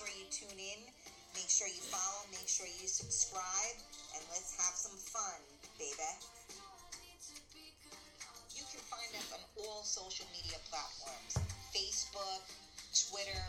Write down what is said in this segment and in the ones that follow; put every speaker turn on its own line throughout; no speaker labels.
sure you tune in, make sure you follow, make sure you subscribe, and let's have some fun, baby. You can find us on all social media platforms. Facebook, Twitter,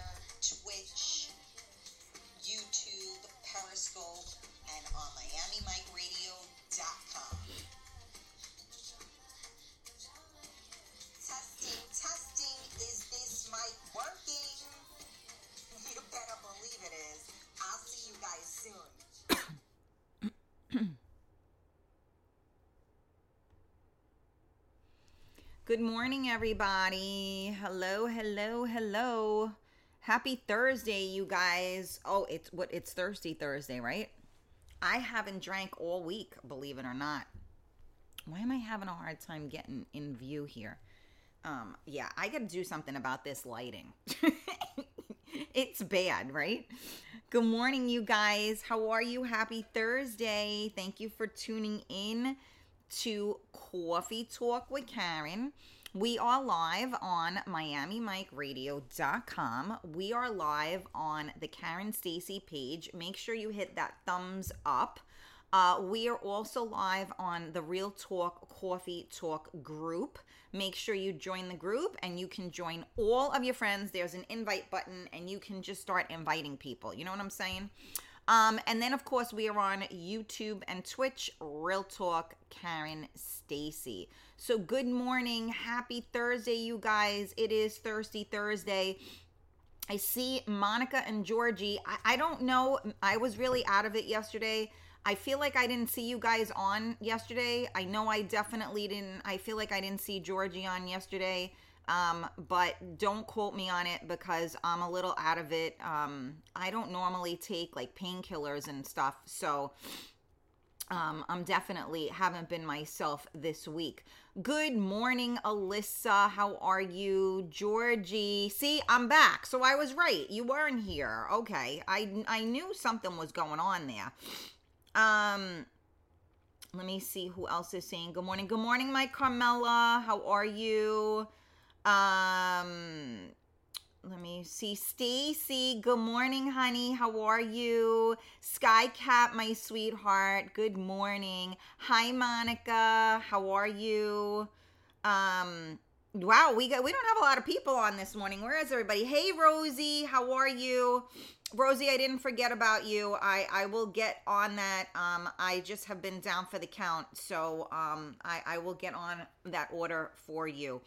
Good morning, everybody. Hello, hello, hello. Happy Thursday, you guys. Oh, it's what? It's Thirsty Thursday, right? I haven't drank all week, believe it or not. Why am I having a hard time getting in view here? Um, yeah, I got to do something about this lighting. it's bad, right? Good morning, you guys. How are you? Happy Thursday. Thank you for tuning in to Coffee Talk with Karen. We are live on MiamiMikeRadio.com. We are live on the Karen Stacy page. Make sure you hit that thumbs up. Uh, we are also live on the Real Talk Coffee Talk group. Make sure you join the group and you can join all of your friends. There's an invite button and you can just start inviting people. You know what I'm saying? Um, and then, of course, we are on YouTube and Twitch, Real Talk Karen Stacy. So, good morning. Happy Thursday, you guys. It is Thirsty Thursday. I see Monica and Georgie. I, I don't know. I was really out of it yesterday. I feel like I didn't see you guys on yesterday. I know I definitely didn't. I feel like I didn't see Georgie on yesterday. Um, but don't quote me on it because I'm a little out of it. Um, I don't normally take like painkillers and stuff. So, um, I'm definitely haven't been myself this week. Good morning, Alyssa. How are you, Georgie? See, I'm back, so I was right. You weren't here. Okay, I I knew something was going on there. Um, let me see who else is saying good morning. Good morning, my Carmela. How are you? Um, let me see. Stacy, good morning, honey. How are you? Skycap, my sweetheart. Good morning. Hi, Monica. How are you? Um, wow, we got we don't have a lot of people on this morning. Where is everybody? Hey, Rosie. How are you? Rosie, I didn't forget about you. I I will get on that. Um, I just have been down for the count, so um, I I will get on that order for you.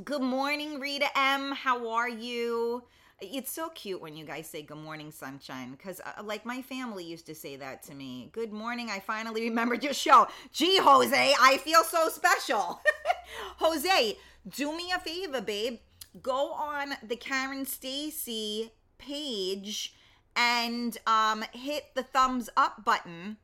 Good morning, Rita M. How are you? It's so cute when you guys say good morning, sunshine, because uh, like my family used to say that to me. Good morning. I finally remembered your show. Gee, Jose, I feel so special. Jose, do me a favor, babe. Go on the Karen Stacy page and um, hit the thumbs up button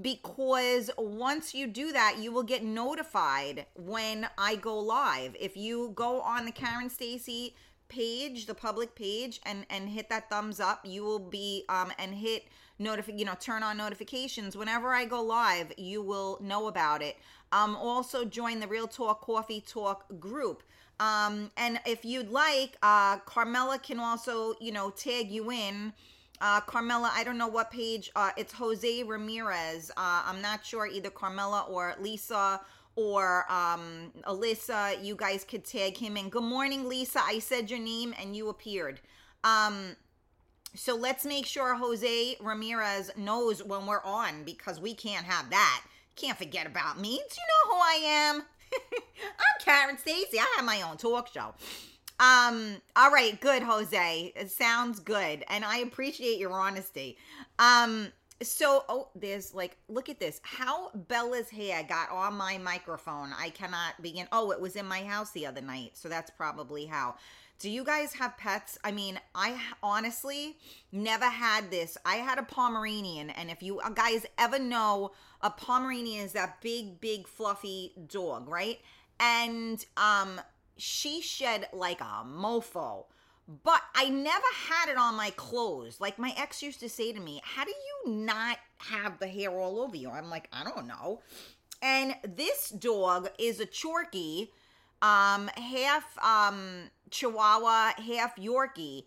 because once you do that, you will get notified when I go live. If you go on the Karen Stacy page, the public page, and and hit that thumbs up, you will be um and hit notify you know turn on notifications whenever I go live. You will know about it. Um, also join the Real Talk Coffee Talk group. Um, and if you'd like, uh, Carmela can also you know tag you in uh, Carmela, I don't know what page. Uh, it's Jose Ramirez. Uh, I'm not sure either Carmela or Lisa or um, Alyssa. You guys could tag him in. Good morning, Lisa. I said your name and you appeared. Um, so let's make sure Jose Ramirez knows when we're on because we can't have that. Can't forget about me. Do you know who I am? I'm Karen Stacy. I have my own talk show. Um, all right, good, Jose. It sounds good. And I appreciate your honesty. Um, so oh, there's like look at this. How Bella's hair got on my microphone. I cannot begin. Oh, it was in my house the other night. So that's probably how. Do you guys have pets? I mean, I honestly never had this. I had a Pomeranian, and if you guys ever know, a Pomeranian is that big, big, fluffy dog, right? And um, she shed like a mofo. But I never had it on my clothes. Like my ex used to say to me, How do you not have the hair all over you? I'm like, I don't know. And this dog is a Chorky, um, half um, Chihuahua, half Yorkie.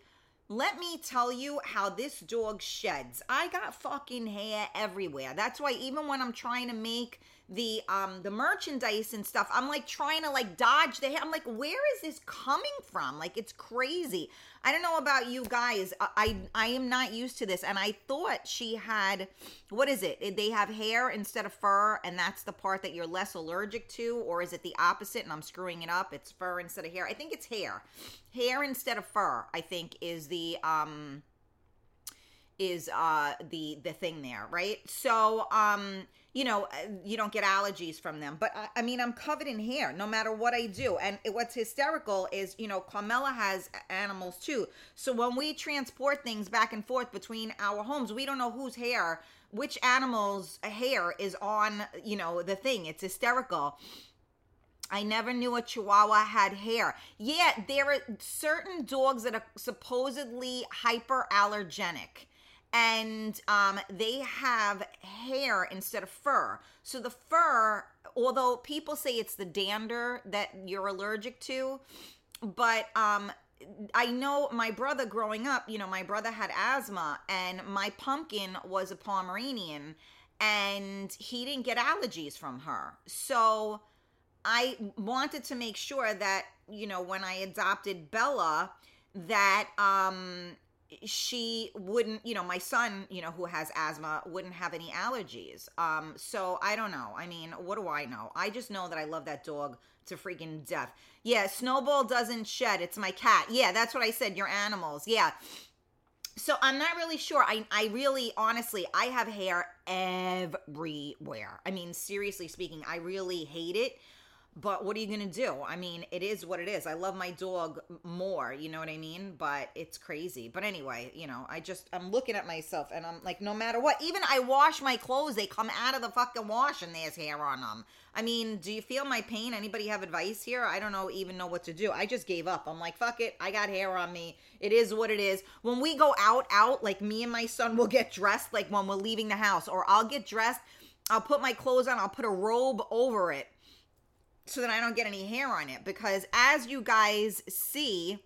let me tell you how this dog sheds. I got fucking hair everywhere. That's why even when I'm trying to make the um the merchandise and stuff. I'm like trying to like dodge the i'm like where is this coming from? Like it's crazy. I don't know about you guys. I, I i am not used to this. And i thought she had what is it? They have hair instead of fur and that's the part that you're less allergic to? Or is it the opposite and i'm screwing it up? It's fur instead of hair. I think it's hair. Hair instead of fur i think is the um is uh the the thing there right? So um you know uh, you don't get allergies from them. But I, I, mean i'm covered in hair no matter what i do. And what's hysterical is you know carmela has animals too. So when we transport things back and forth between our homes we don't know whose hair which animal's hair is on you know the thing. It's hysterical. I never knew a Chihuahua had hair. Yeah, there are certain dogs that are supposedly hyperallergenic and um, they have hair instead of fur. So the fur, although people say it's the dander that you're allergic to, but um, I know my brother growing up, you know, my brother had asthma, and my pumpkin was a Pomeranian, and he didn't get allergies from her. So I wanted to make sure that, you know, when I adopted Bella, that um she wouldn't you know my son you know who has asthma wouldn't have any allergies. Um so i don't know. I mean what do i know? I just know that i love that dog to freaking death. Yeah snowball doesn't shed. It's my cat. Yeah that's what i said. Your animals. Yeah. So i'm not really sure. I i really honestly i have hair everywhere. I mean seriously speaking i really hate it but what are you gonna do? I mean it is what it is. I love my dog more you know what i mean? But it's crazy. But anyway you know i just i'm looking at myself and i'm like no matter what even i wash my clothes they come out of the fucking wash and there's hair on them i mean do you feel my pain? Anybody have advice here? I don't know even know what to do. I just gave up. I'm like fuck it. I got hair on me. It is what it is. When we go out out like me and my son will get dressed like when we're leaving the house or i'll get dressed I'll put my clothes on, I'll put a robe over it so that I don't get any hair on it. Because as you guys see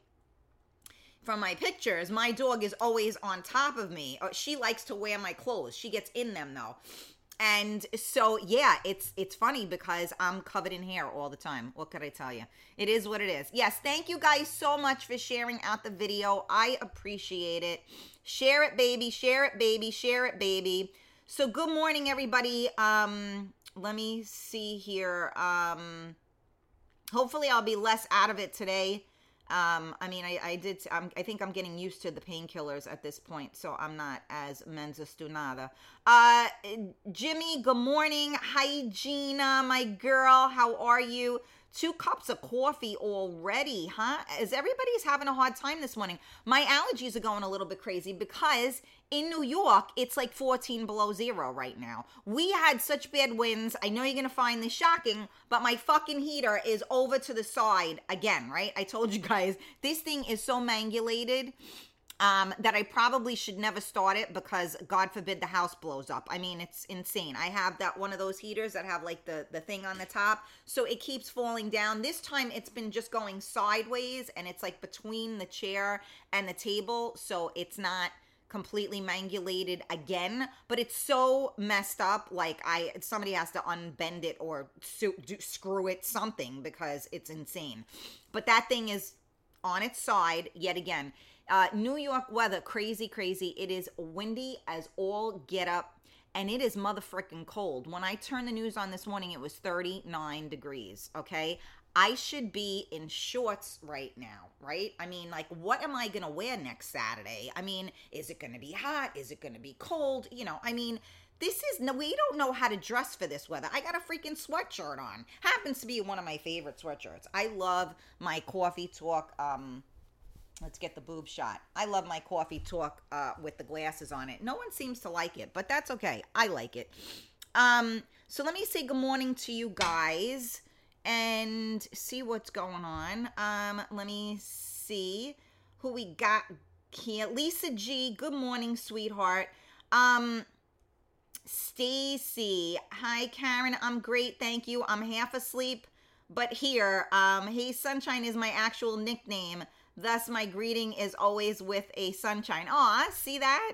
from my pictures, my dog is always on top of me. Uh, she likes to wear my clothes. She gets in them though. And so yeah, it's it's funny because I'm covered in hair all the time. What could I tell you? It is what it is. Yes, thank you guys so much for sharing out the video. I appreciate it. Share it, baby. Share it, baby. Share it, baby. So good morning, everybody. Um, let me see here. Um, hopefully, I'll be less out of it today. Um, I mean, I, I did. I'm, I think I'm getting used to the painkillers at this point, so I'm not as menzastunada. Uh, Jimmy, good morning. Hi, Gina, my girl. How are you? Two cups of coffee already, huh? As everybody's having a hard time this morning. My allergies are going a little bit crazy because in New York, it's like 14 below zero right now. We had such bad winds. I know you're going to find this shocking, but my fucking heater is over to the side again, right? I told you guys, this thing is so mangulated um, that I probably should never start it because God forbid the house blows up. I mean, it's insane. I have that one of those heaters that have like the the thing on the top, so it keeps falling down. This time it's been just going sideways and it's like between the chair and the table, so it's not completely mangulated again but it's so messed up like i somebody has to unbend it or do, screw it something because it's insane but that thing is on its side yet again uh, New York weather, crazy, crazy. It is windy as all get up, and it is motherfucking cold. When I turned the news on this morning, it was 39 degrees. Okay. I should be in shorts right now, right? I mean, like, what am I gonna wear next Saturday? I mean, is it gonna be hot? Is it gonna be cold? You know, I mean, this is no, we don't know how to dress for this weather. I got a freaking sweatshirt on. Happens to be one of my favorite sweatshirts. I love my coffee talk um Let's get the boob shot. I love my coffee talk uh, with the glasses on it. No one seems to like it, but that's okay. I like it. Um, so let me say good morning to you guys and see what's going on. Um, let me see who we got here. Lisa G. Good morning, sweetheart. Um, Stacy. Hi, Karen. I'm great. Thank you. I'm half asleep, but here. Um, hey, Sunshine is my actual nickname. Thus, my greeting is always with a sunshine. Aw, see that?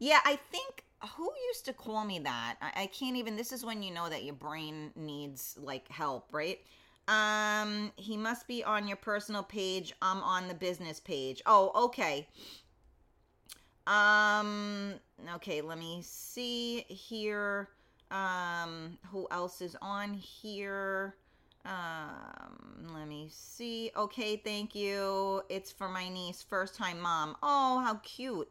Yeah, I think who used to call me that? I, I can't even. This is when you know that your brain needs like help, right? Um, he must be on your personal page. I'm on the business page. Oh, okay. Um, okay, let me see here. Um, who else is on here? Um, let me see. Okay, thank you. It's for my niece, first time mom. Oh, how cute.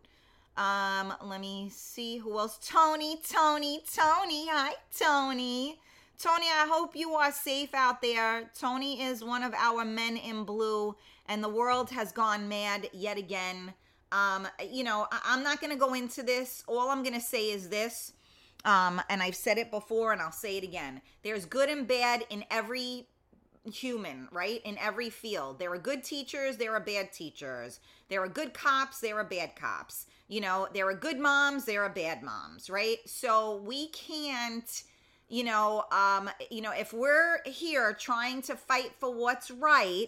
Um, let me see who else. Tony, Tony, Tony. Hi, Tony. Tony, I hope you are safe out there. Tony is one of our men in blue, and the world has gone mad yet again. Um, you know, I- am not going to go into this. All I'm going to say is this, um, and I've said it before, and I'll say it again. There's good and bad in every human, right? In every field. There are good teachers, there are bad teachers. There are good cops, there are bad cops. You know, there are good moms, there are bad moms, right? So we can't you know um you know if we're here trying to fight for what's right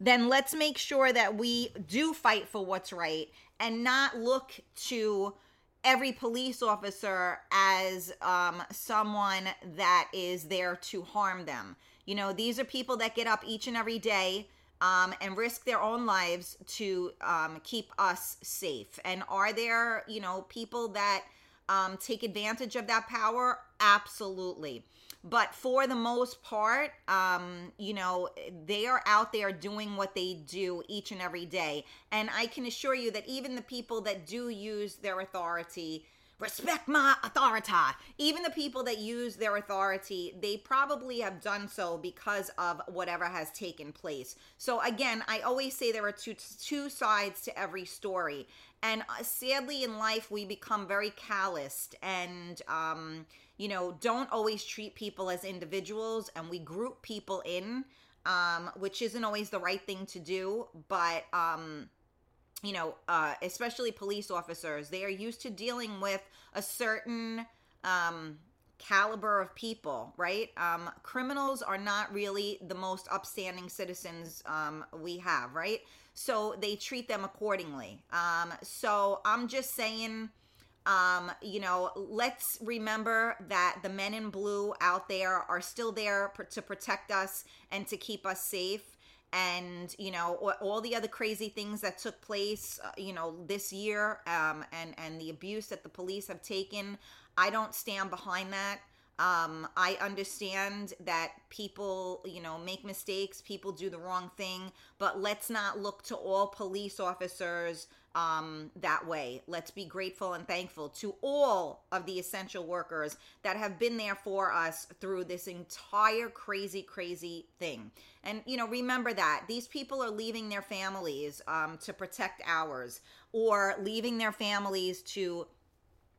then let's make sure that we do fight for what's right and not look to every police officer as um, someone that is there to harm them. You know, these are people that get up each and every day um, and risk their own lives to um, keep us safe. And are there, you know, people that um, take advantage of that power? Absolutely. But for the most part, um, you know, they are out there doing what they do each and every day. And I can assure you that even the people that do use their authority, respect my authority. Even the people that use their authority, they probably have done so because of whatever has taken place. So again, I always say there are two two sides to every story, and uh, sadly in life we become very calloused and um, you know don't always treat people as individuals, and we group people in, um, which isn't always the right thing to do, but um you know, uh, especially police officers, they are used to dealing with a certain um, caliber of people, right? Um, criminals are not really the most upstanding citizens um, we have, right? So they treat them accordingly. Um, so I'm just saying, um, you know, let's remember that the men in blue out there are still there to protect us and to keep us safe. And you know all the other crazy things that took place uh, you know this year um, and and the abuse that the police have taken i don't stand behind that um, i understand that people you know make mistakes people do the wrong thing but let's not look to all police officers um, that way. Let's be grateful and thankful to all of the essential workers that have been there for us through this entire crazy, crazy thing. And, you know, remember that these people are leaving their families um, to protect ours or leaving their families to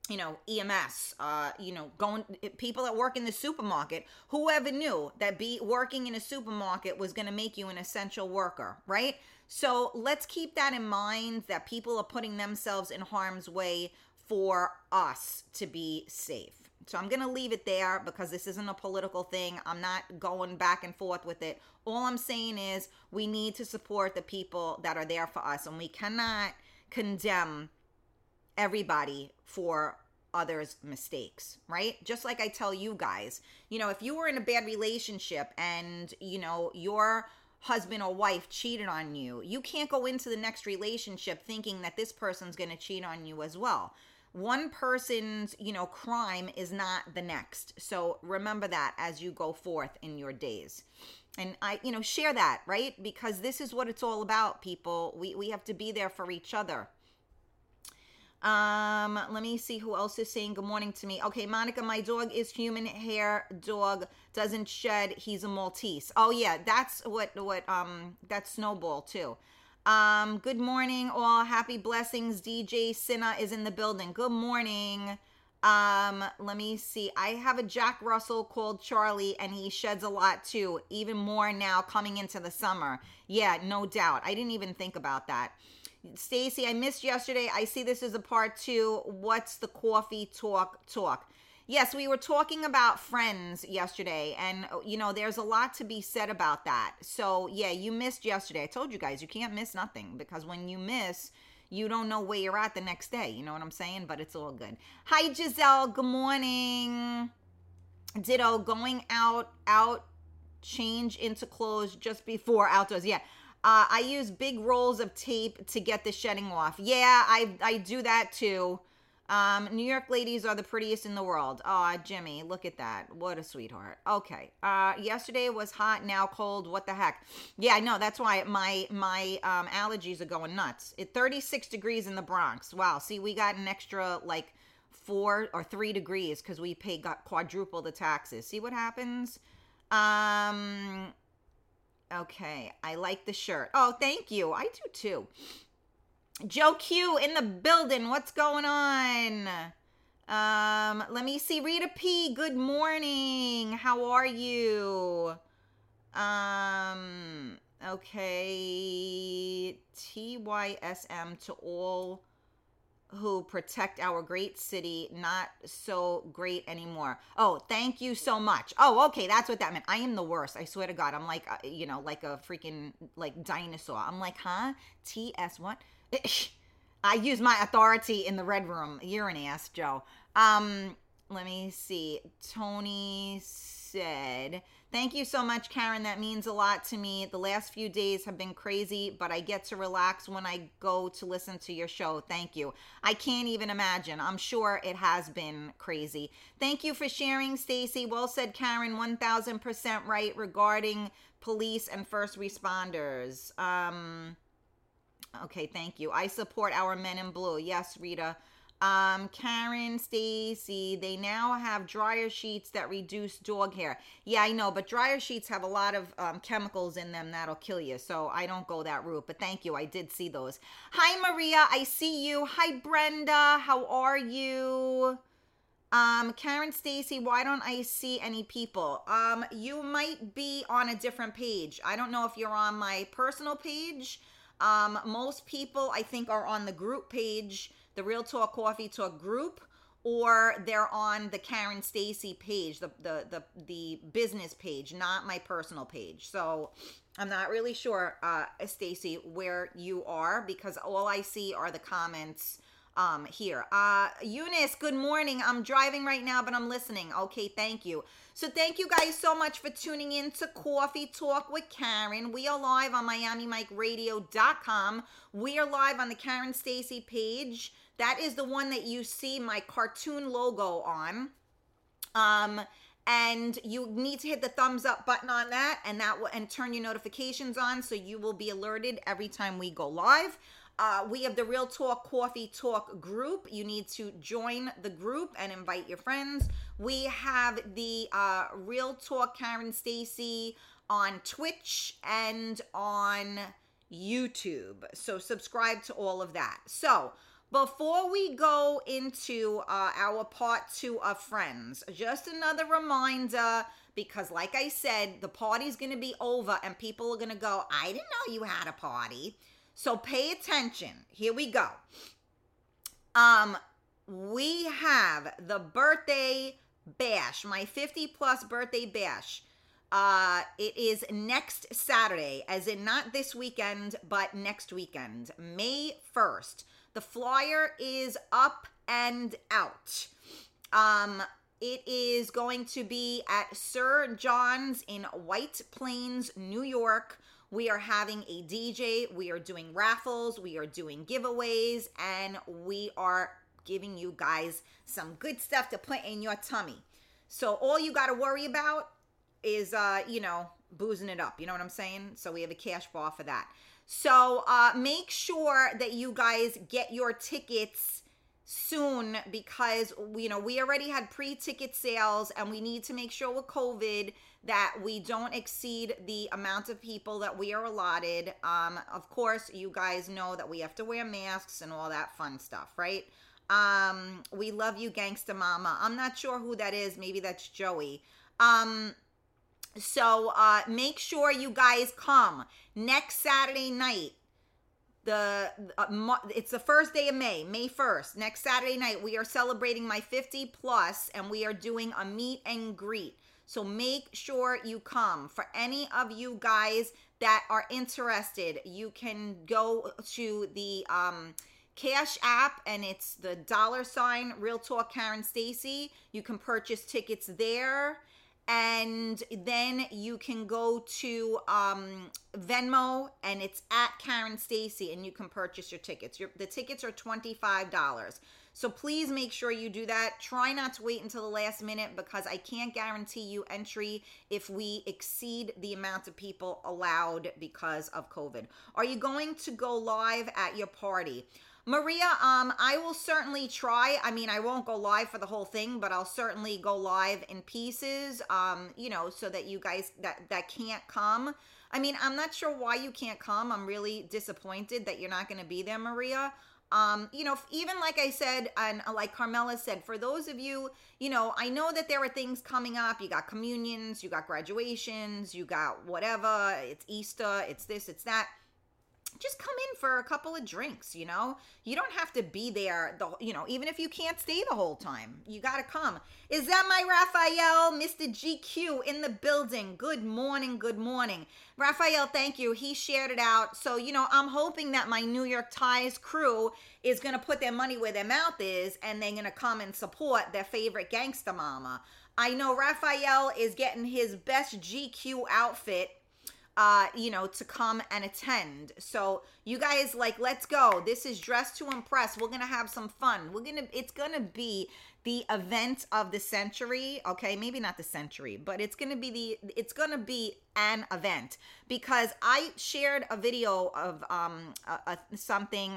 you know ems uh you know going people that work in the supermarket whoever knew that be working in a supermarket was going to make you an essential worker right so let's keep that in mind that people are putting themselves in harm's way for us to be safe. So I'm going to leave it there because this isn't a political thing. I'm not going back and forth with it. All I'm saying is we need to support the people that are there for us and we cannot condemn everybody for others' mistakes, right? Just like I tell you guys, you know, if you were in a bad relationship and, you know, your husband or wife cheated on you, you can't go into the next relationship thinking that this person's going to cheat on you as well. One person's, you know, crime is not the next. So remember that as you go forth in your days. And I, you know, share that, right? Because this is what it's all about, people. We we have to be there for each other. Um, let me see who else is saying good morning to me. Okay, Monica, my dog is human hair dog, doesn't shed. He's a Maltese. Oh yeah, that's what what um that's Snowball too. Um, good morning, all. Happy blessings. DJ Sinna is in the building. Good morning. Um, let me see. I have a Jack Russell called Charlie, and he sheds a lot too, even more now coming into the summer. Yeah, no doubt. I didn't even think about that. Stacy, I missed yesterday. I see this as a part two. What's the coffee talk talk? Yes, we were talking about friends yesterday, and uh, you know, there's a lot to be said about that. So, yeah, you missed yesterday. I told you guys you can't miss nothing because when you miss, you don't know where you're at the next day. You know what I'm saying? But it's all good. Hi, Giselle. Good morning. Ditto. Going out, out, change into clothes just before outdoors. Yeah. Uh, I use big rolls of tape to get the shedding off. Yeah, I I do that too. Um, New York ladies are the prettiest in the world. Oh, Jimmy, look at that. What a sweetheart. Okay. Uh, yesterday was hot, now cold. What the heck? Yeah, I know. That's why my my um, allergies are going nuts. It 36 degrees in the Bronx. Wow. See, we got an extra like four or three degrees because we pay quadruple the taxes. See what happens? Um. Okay, I like the shirt. Oh, thank you. I do too. Joe Q in the building. What's going on? Um, let me see. Rita P, good morning. How are you? Um, okay. TYSM to all who protect our great city, not so great anymore. Oh, thank you so much. Oh, okay, that's what that meant. I am the worst. I swear to God, I'm like, uh, you know, like a freaking like dinosaur. I'm like, huh? TS what? I use my authority in the red room. You're an ass, Joe. Um, let me see. Tony said, Thank you so much, Karen. That means a lot to me. The last few days have been crazy, but I get to relax when I go to listen to your show. Thank you. I can't even imagine. I'm sure it has been crazy. Thank you for sharing, Stacy. Well said, Karen. 1000% right regarding police and first responders. Um, Okay, thank you. I support our men in blue. Yes, Rita. Um, Karen, Stacy, they now have dryer sheets that reduce dog hair. Yeah, I know, but dryer sheets have a lot of um, chemicals in them that'll kill you. So I don't go that route. But thank you. I did see those. Hi, Maria. I see you. Hi, Brenda. How are you? Um, Karen Stacy, why don't I see any people? Um, you might be on a different page. I don't know if you're on my personal page um, most people, I think, are on the group page, the Real Talk Coffee Talk group, or they're on the Karen Stacy page, the the the the business page, not my personal page. So I'm not really sure, uh, Stacy, where you are because all I see are the comments um here. Uh Eunice, good morning. I'm driving right now, but I'm listening. Okay, thank you. So thank you guys so much for tuning in to Coffee Talk with Karen. We are live on MiamiMikeRadio.com. We are live on the Karen Stacy page. That is the one that you see my cartoon logo on. Um and you need to hit the thumbs up button on that and that will and turn your notifications on so you will be alerted every time we go live uh, we have the Real Talk Coffee Talk group. You need to join the group and invite your friends. We have the uh, Real Talk Karen Stacy on Twitch and on YouTube. So subscribe to all of that. So before we go into uh, our part two of Friends, just another reminder because, like I said, the party's going to be over and people are going to go, I didn't know you had a party. So pay attention. Here we go. Um, we have the birthday bash, my 50 plus birthday bash. Uh, it is next Saturday, as in not this weekend, but next weekend, May 1st. The flyer is up and out. Um, it is going to be at Sir John's in White Plains, New York. We are having a DJ, we are doing raffles, we are doing giveaways, and we are giving you guys some good stuff to put in your tummy. So all you got to worry about is uh, you know, boozing it up. You know what I'm saying? So we have a cash bar for that. So uh make sure that you guys get your tickets soon because you know we already had pre-ticket sales and we need to make sure with covid that we don't exceed the amount of people that we are allotted. Um of course you guys know that we have to wear masks and all that fun stuff right? Um we love you gangsta mama. I'm not sure who that is. Maybe that's joey. Um so uh make sure you guys come next saturday night the uh, it's the first day of May, May 1st. Next Saturday night, we are celebrating my 50 plus and we are doing a meet and greet. So make sure you come. For any of you guys that are interested, you can go to the um Cash App and it's the dollar sign Real Talk Karen Stacy. You can purchase tickets there and then you can go to um, Venmo and it's at Karen Stacy and you can purchase your tickets. Your, the tickets are $25. So please make sure you do that. Try not to wait until the last minute because I can't guarantee you entry if we exceed the amount of people allowed because of COVID. Are you going to go live at your party? Maria, um, I will certainly try. I mean, I won't go live for the whole thing, but I'll certainly go live in pieces. Um, you know, so that you guys that that can't come. I mean, I'm not sure why you can't come. I'm really disappointed that you're not going to be there, Maria. Um, you know, even like I said, and uh, like Carmela said, for those of you, you know, I know that there are things coming up. You got communions, you got graduations, you got whatever. It's Easter, it's this, it's that just come in for a couple of drinks, you know? You don't have to be there the you know, even if you can't stay the whole time. You got to come. Is that my Raphael, Mr. GQ in the building? Good morning, good morning. Raphael, thank you. He shared it out. So, you know, I'm hoping that my New York Ties crew is going to put their money where their mouth is and they're going to come and support their favorite gangster mama. I know Raphael is getting his best GQ outfit uh, you know, to come and attend. So you guys like, let's go. This is Dress to Impress. We're gonna have some fun. We're gonna it's gonna be the event of the century. Okay, maybe not the century, but it's gonna be the it's gonna be an event because I shared a video of um a, a, something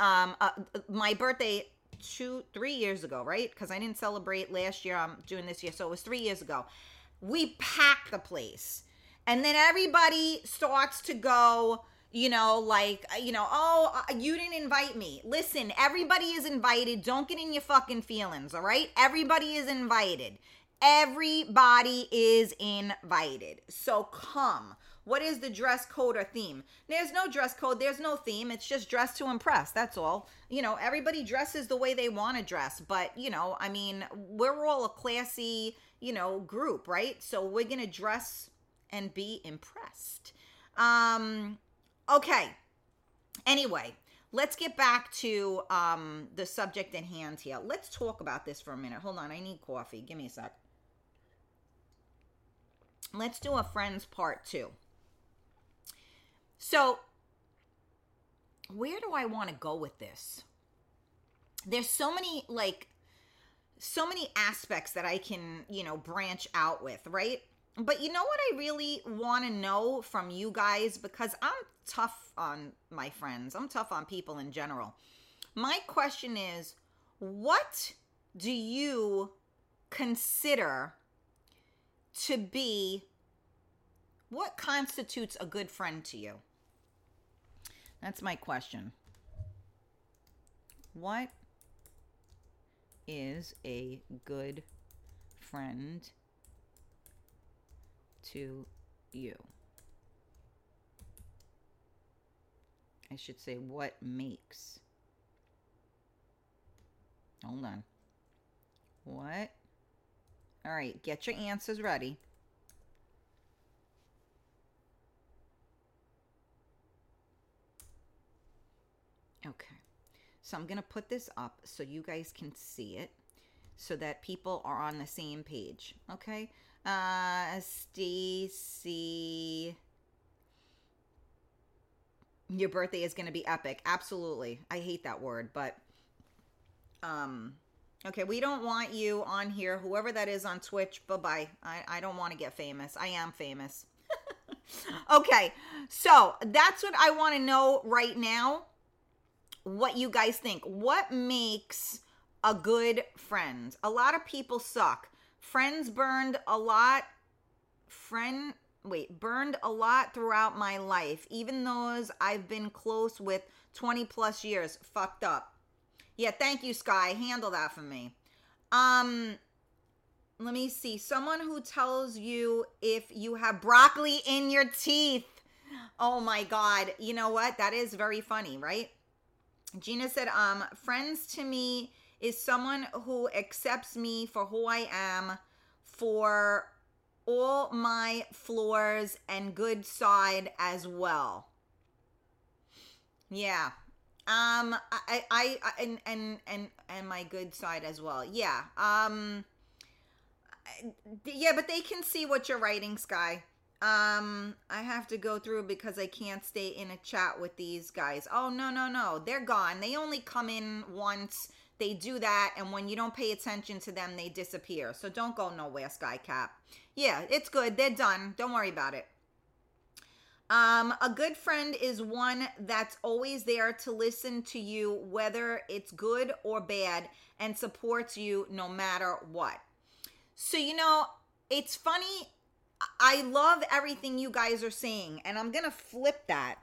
um uh, my birthday two three years ago right because i didn't celebrate last year i'm doing this year so it was three years ago we packed the place and then everybody starts to go you know like uh, you know oh uh, you didn't invite me. Listen everybody is invited. Don't get in your fucking feelings all right? Everybody is invited. Everybody is invited. So come. What is the dress code or theme? There's no dress code. There's no theme. It's just dress to impress. That's all. You know everybody dresses the way they want to dress but you know i mean we're all a classy you know group right? So we're gonna dress and be impressed. Um, okay. Anyway, let's get back to um, the subject at hand here. Let's talk about this for a minute. Hold on, I need coffee. Give me a sec. Let's do a friends part two. So, where do I want to go with this? There's so many, like, so many aspects that I can, you know, branch out with, right? But you know what I really want to know from you guys because I'm tough on my friends. I'm tough on people in general. My question is what do you consider to be what constitutes a good friend to you? That's my question. What is a good friend to you. I should say, what makes. Hold on. What? All right, get your answers ready. Okay. So I'm going to put this up so you guys can see it so that people are on the same page. Okay. Uh, Stacy. Your birthday is going to be epic. Absolutely. I hate that word, but um okay, we don't want you on here. Whoever that is on Twitch, bye-bye. I I don't want to get famous. I am famous. okay. So, that's what I want to know right now. What you guys think. What makes a good friend? A lot of people suck. Friends burned a lot. Friend, wait, burned a lot throughout my life. Even those I've been close with 20 plus years. Fucked up. Yeah, thank you, Sky. Handle that for me. Um, let me see. Someone who tells you if you have broccoli in your teeth. Oh my God. You know what? That is very funny, right? Gina said, um, friends to me is someone who accepts me for who I am, for all my flaws and good side as well. Yeah. Um I I, I and and and and my good side as well. Yeah. Um yeah, but they can see what you're writing, Sky. Um, I have to go through because I can't stay in a chat with these guys. Oh, no, no, no. They're gone. They only come in once. They do that, and when you don't pay attention to them, they disappear. So don't go nowhere, Sky Cap. Yeah, it's good. They're done. Don't worry about it. Um, a good friend is one that's always there to listen to you, whether it's good or bad, and supports you no matter what. So, you know, it's funny I love everything you guys are saying, and I'm going to flip that,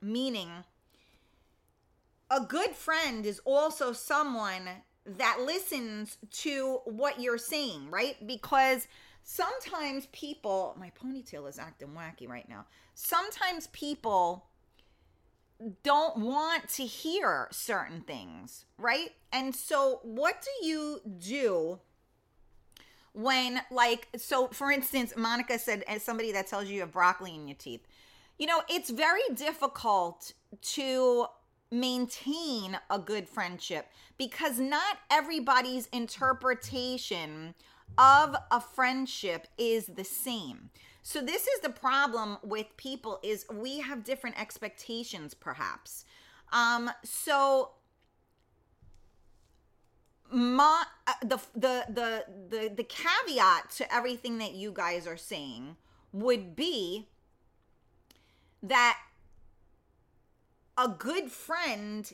meaning a good friend is also someone that listens to what you're saying, right? Because sometimes people, my ponytail is acting wacky right now. Sometimes people don't want to hear certain things, right? And so, what do you do? when like so for instance monica said as somebody that tells you you have broccoli in your teeth you know it's very difficult to maintain a good friendship because not everybody's interpretation of a friendship is the same. So this is the problem with people is we have different expectations perhaps. Um so my uh, the the the the the caveat to everything that you guys are saying would be that a good friend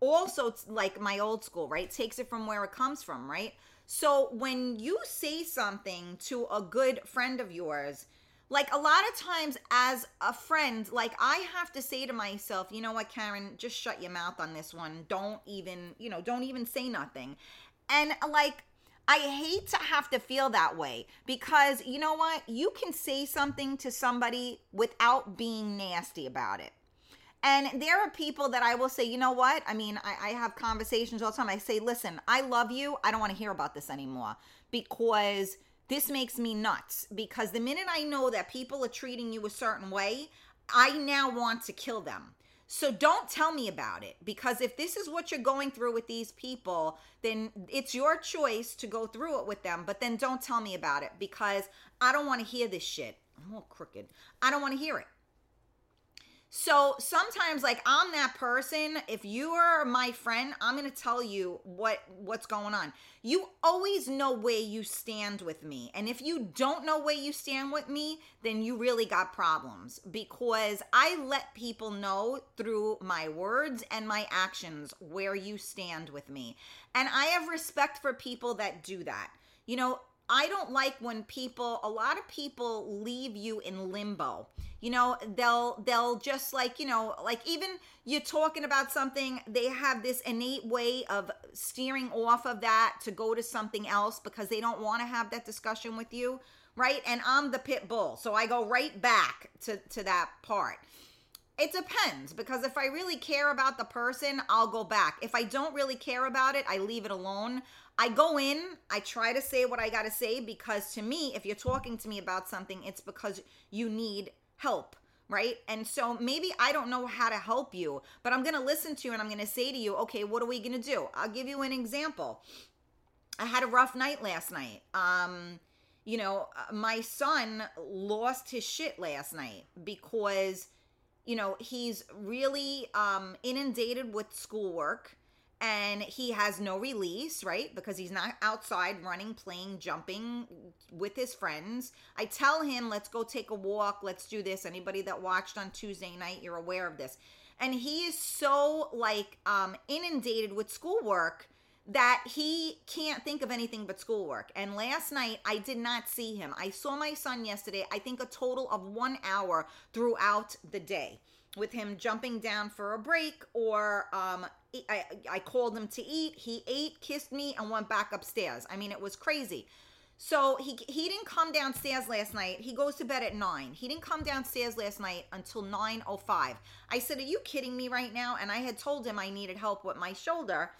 also like my old school right? Takes it from where it comes from right? So when you say something to a good friend of yours like a lot of times as a friend like i have to say to myself you know what karen? Just shut your mouth on this one. Don't even you know don't even say nothing. And like I hate to have to feel that way because you know what? You can say something to somebody without being nasty about it. And there are people that I will say, you know what? I mean, I, I have conversations all the time. I say, listen, I love you. I don't want to hear about this anymore because this makes me nuts because the minute I know that people are treating you a certain way, I now want to kill them. So don't tell me about it because if this is what you're going through with these people, then it's your choice to go through it with them. But then don't tell me about it because I don't want to hear this shit. I'm all crooked. I don't want to hear it. So sometimes like I'm that person, if you are my friend, I'm going to tell you what what's going on. You always know where you stand with me. And if you don't know where you stand with me, then you really got problems because I let people know through my words and my actions where you stand with me. And I have respect for people that do that. You know, I don't like when people a lot of people leave you in limbo. You know, they'll they'll just like, you know, like even you're talking about something, they have this innate way of steering off of that to go to something else because they don't want to have that discussion with you, right? And I'm the pit bull. So I go right back to to that part. It depends because if I really care about the person, I'll go back. If I don't really care about it, I leave it alone. I go in, I try to say what I got to say because to me, if you're talking to me about something, it's because you need help, right? And so maybe I don't know how to help you, but I'm going to listen to you and I'm going to say to you, okay, what are we going to do? I'll give you an example. I had a rough night last night. Um, you know, uh, my son lost his shit last night because, you know, he's really um, inundated with schoolwork and he has no release, right? Because he's not outside running, playing, jumping with his friends. I tell him, let's go take a walk, let's do this. Anybody that watched on Tuesday night, you're aware of this. And he is so like um inundated with schoolwork that he can't think of anything but schoolwork. And last night I did not see him. I saw my son yesterday, I think a total of 1 hour throughout the day with him jumping down for a break or um, I, I called him to eat. He ate, kissed me, and went back upstairs. I mean, it was crazy. So he he didn't come downstairs last night. He goes to bed at nine. He didn't come downstairs last night until nine oh five. I said, "Are you kidding me right now?" And I had told him I needed help with my shoulder,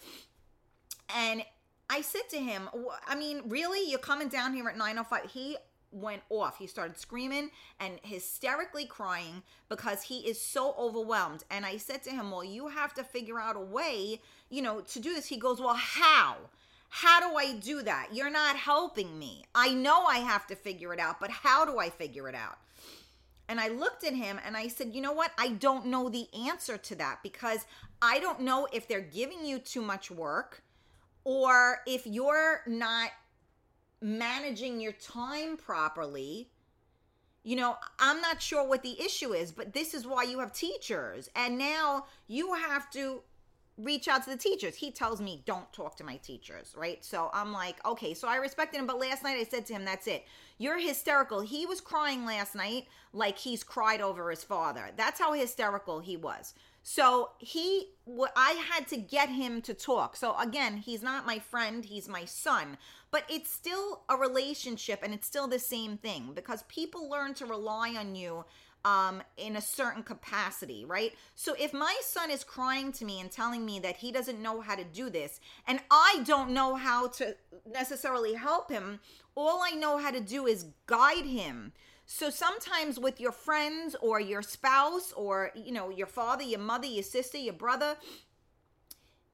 and I said to him, "I mean, really? You're coming down here at nine oh five? He went off. He started screaming and hysterically crying because he is so overwhelmed. And I said to him, Well, you have to figure out a way, you know, to do this. He goes, Well, how? How do I do that? You're not helping me. I know I have to figure it out, but how do I figure it out? And I looked at him and I said, You know what? I don't know the answer to that because I don't know if they're giving you too much work or if you're not managing your time properly. You know i'm not sure what the issue is but this is why you have teachers. And now you have to reach out to the teachers. He tells me don't talk to my teachers right? So i'm like okay so i respected him but last night i said to him that's it. You're hysterical. He was crying last night like he's cried over his father. That's how hysterical he was so he, I had to get him to talk. So again, he's not my friend, he's my son. But it's still a relationship and it's still the same thing because people learn to rely on you um, in a certain capacity, right? So if my son is crying to me and telling me that he doesn't know how to do this, and I don't know how to necessarily help him, all I know how to do is guide him so sometimes with your friends or your spouse or you know your father, your mother, your sister, your brother,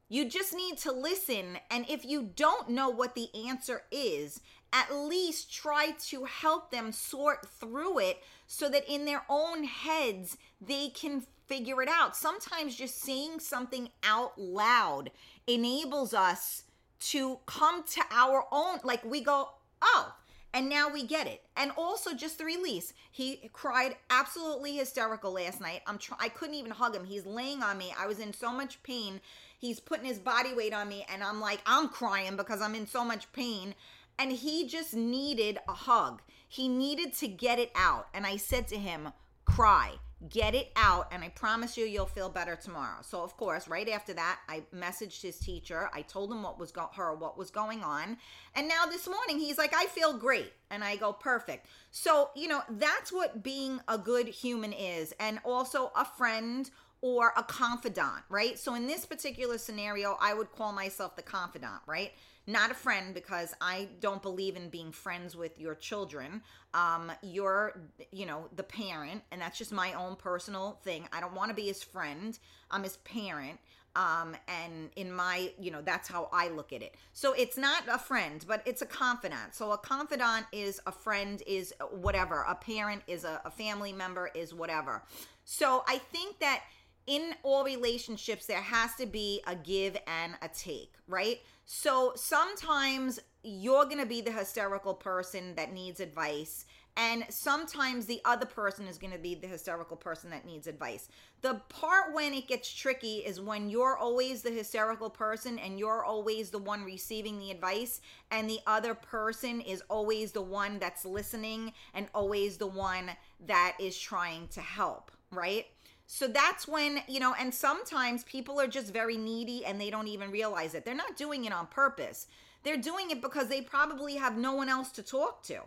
you just need to listen and if you don't know what the answer is, at least try to help them sort through it so that in their own heads they can figure it out. Sometimes just saying something out loud enables us to come to our own like we go, "Oh, and now we get it. And also just the release. He cried absolutely hysterical last night. I'm try- I couldn't even hug him. He's laying on me. I was in so much pain. He's putting his body weight on me and I'm like I'm crying because I'm in so much pain and he just needed a hug. He needed to get it out. And I said to him, "Cry." Get it out and i promise you you'll feel better tomorrow. So of course right after that i messaged his teacher. I told him what was go- her what was going on. And now this morning he's like i feel great. And i go perfect. So you know that's what being a good human is and also a friend or a confidant right? So in this particular scenario i would call myself the confidant right not a friend because I don't believe in being friends with your children. Um, you're, you know, the parent, and that's just my own personal thing. I don't want to be his friend. I'm his parent. Um, and in my, you know, that's how I look at it. So it's not a friend, but it's a confidant. So a confidant is a friend, is whatever. A parent is a, a family member, is whatever. So I think that in all relationships, there has to be a give and a take, right? So sometimes you're going to be the hysterical person that needs advice. And sometimes the other person is going to be the hysterical person that needs advice. The part when it gets tricky is when you're always the hysterical person and you're always the one receiving the advice, and the other person is always the one that's listening and always the one that is trying to help, right? So that's when, you know, and sometimes people are just very needy and they don't even realize it. They're not doing it on purpose. They're doing it because they probably have no one else to talk to.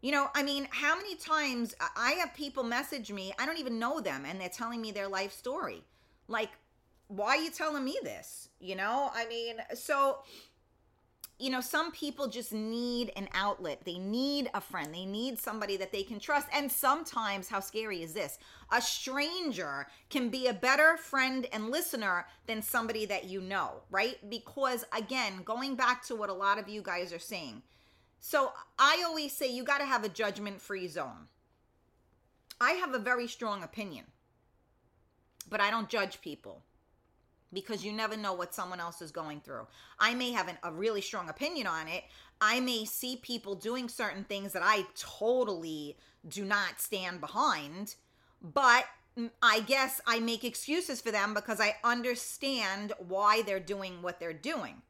You know, I mean, how many times I have people message me, I don't even know them, and they're telling me their life story. Like, why are you telling me this? You know, I mean, so you know, some people just need an outlet. They need a friend. They need somebody that they can trust. And sometimes, how scary is this? A stranger can be a better friend and listener than somebody that you know, right? Because, again, going back to what a lot of you guys are saying. So, I always say you got to have a judgment free zone. I have a very strong opinion, but I don't judge people because you never know what someone else is going through. I may have an, a really strong opinion on it. I may see people doing certain things that I totally do not stand behind, but I guess I make excuses for them because I understand why they're doing what they're doing.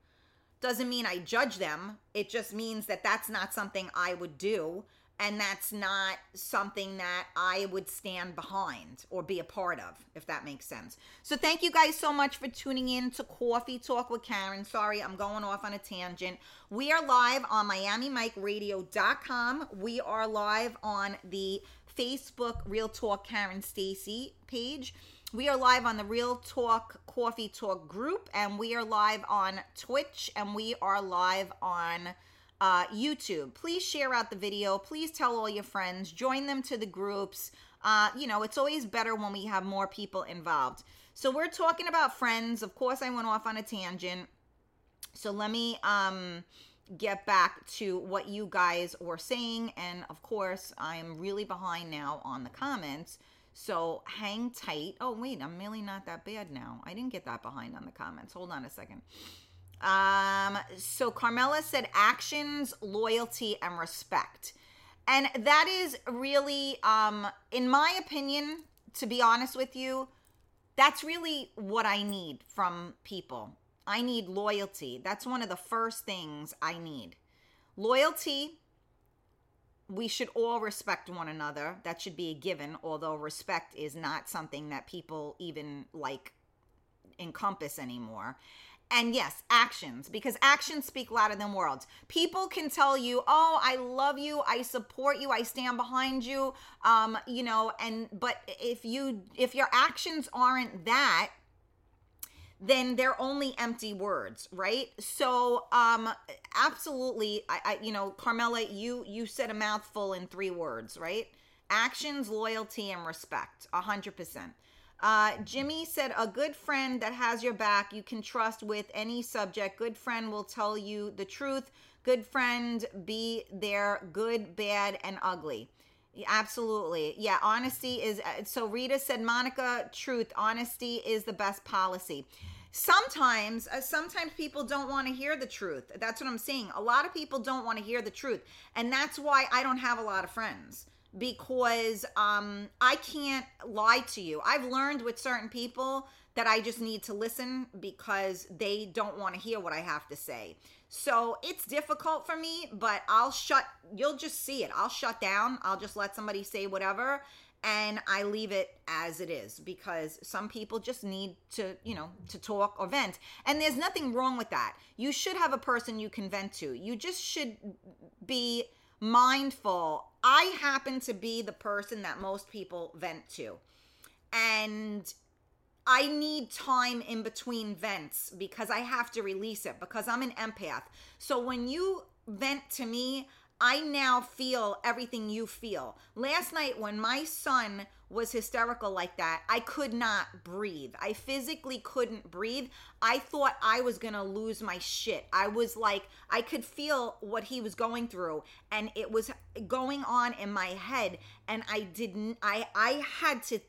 Doesn't mean I judge them. It just means that that's not something I would do. And that's not something that I would stand behind or be a part of, if that makes sense. So, thank you guys so much for tuning in to Coffee Talk with Karen. Sorry, I'm going off on a tangent. We are live on MiamiMikeRadio.com. We are live on the Facebook Real Talk Karen Stacy page. We are live on the Real Talk Coffee Talk group, and we are live on Twitch, and we are live on uh, YouTube. Please share out the video. Please tell all your friends. Join them to the groups. Uh, you know, it's always better when we have more people involved. So we're talking about friends. Of course, I went off on a tangent. So let me um, get back to what you guys were saying. And of course, I'm really behind now on the comments. So hang tight. Oh, wait, I'm really not that bad now. I didn't get that behind on the comments. Hold on a second. Um, so Carmela said actions, loyalty, and respect. And that is really, um, in my opinion, to be honest with you, that's really what I need from people. I need loyalty. That's one of the first things I need. Loyalty, we should all respect one another. That should be a given, although respect is not something that people even like encompass anymore. And yes, actions, because actions speak louder than words. People can tell you, "Oh, I love you, I support you, I stand behind you," um, you know, and but if you if your actions aren't that, then they're only empty words, right? So, um, absolutely, I, I, you know, Carmela, you you said a mouthful in three words, right? Actions, loyalty, and respect, a hundred percent. Uh, Jimmy said, A good friend that has your back, you can trust with any subject. Good friend will tell you the truth. Good friend, be there, good, bad, and ugly. Absolutely. Yeah, honesty is. Uh, so Rita said, Monica, truth, honesty is the best policy. Sometimes, uh, sometimes people don't want to hear the truth. That's what I'm saying. A lot of people don't want to hear the truth. And that's why I don't have a lot of friends because um, I can't lie to you. I've learned with certain people that I just need to listen because they don't want to hear what I have to say. So it's difficult for me, but I'll shut, you'll just see it. I'll shut down. I'll just let somebody say whatever and I leave it as it is because some people just need to, you know, to talk or vent. And there's nothing wrong with that. You should have a person you can vent to. You just should be mindful. I happen to be the person that most people vent to. And I need time in between vents because I have to release it because I'm an empath. So when you vent to me, I now feel everything you feel. Last night, when my son was hysterical like that, I could not breathe. I physically couldn't breathe. I thought I was going to lose my shit. I was like, I could feel what he was going through and it was going on in my head and I didn't I I had to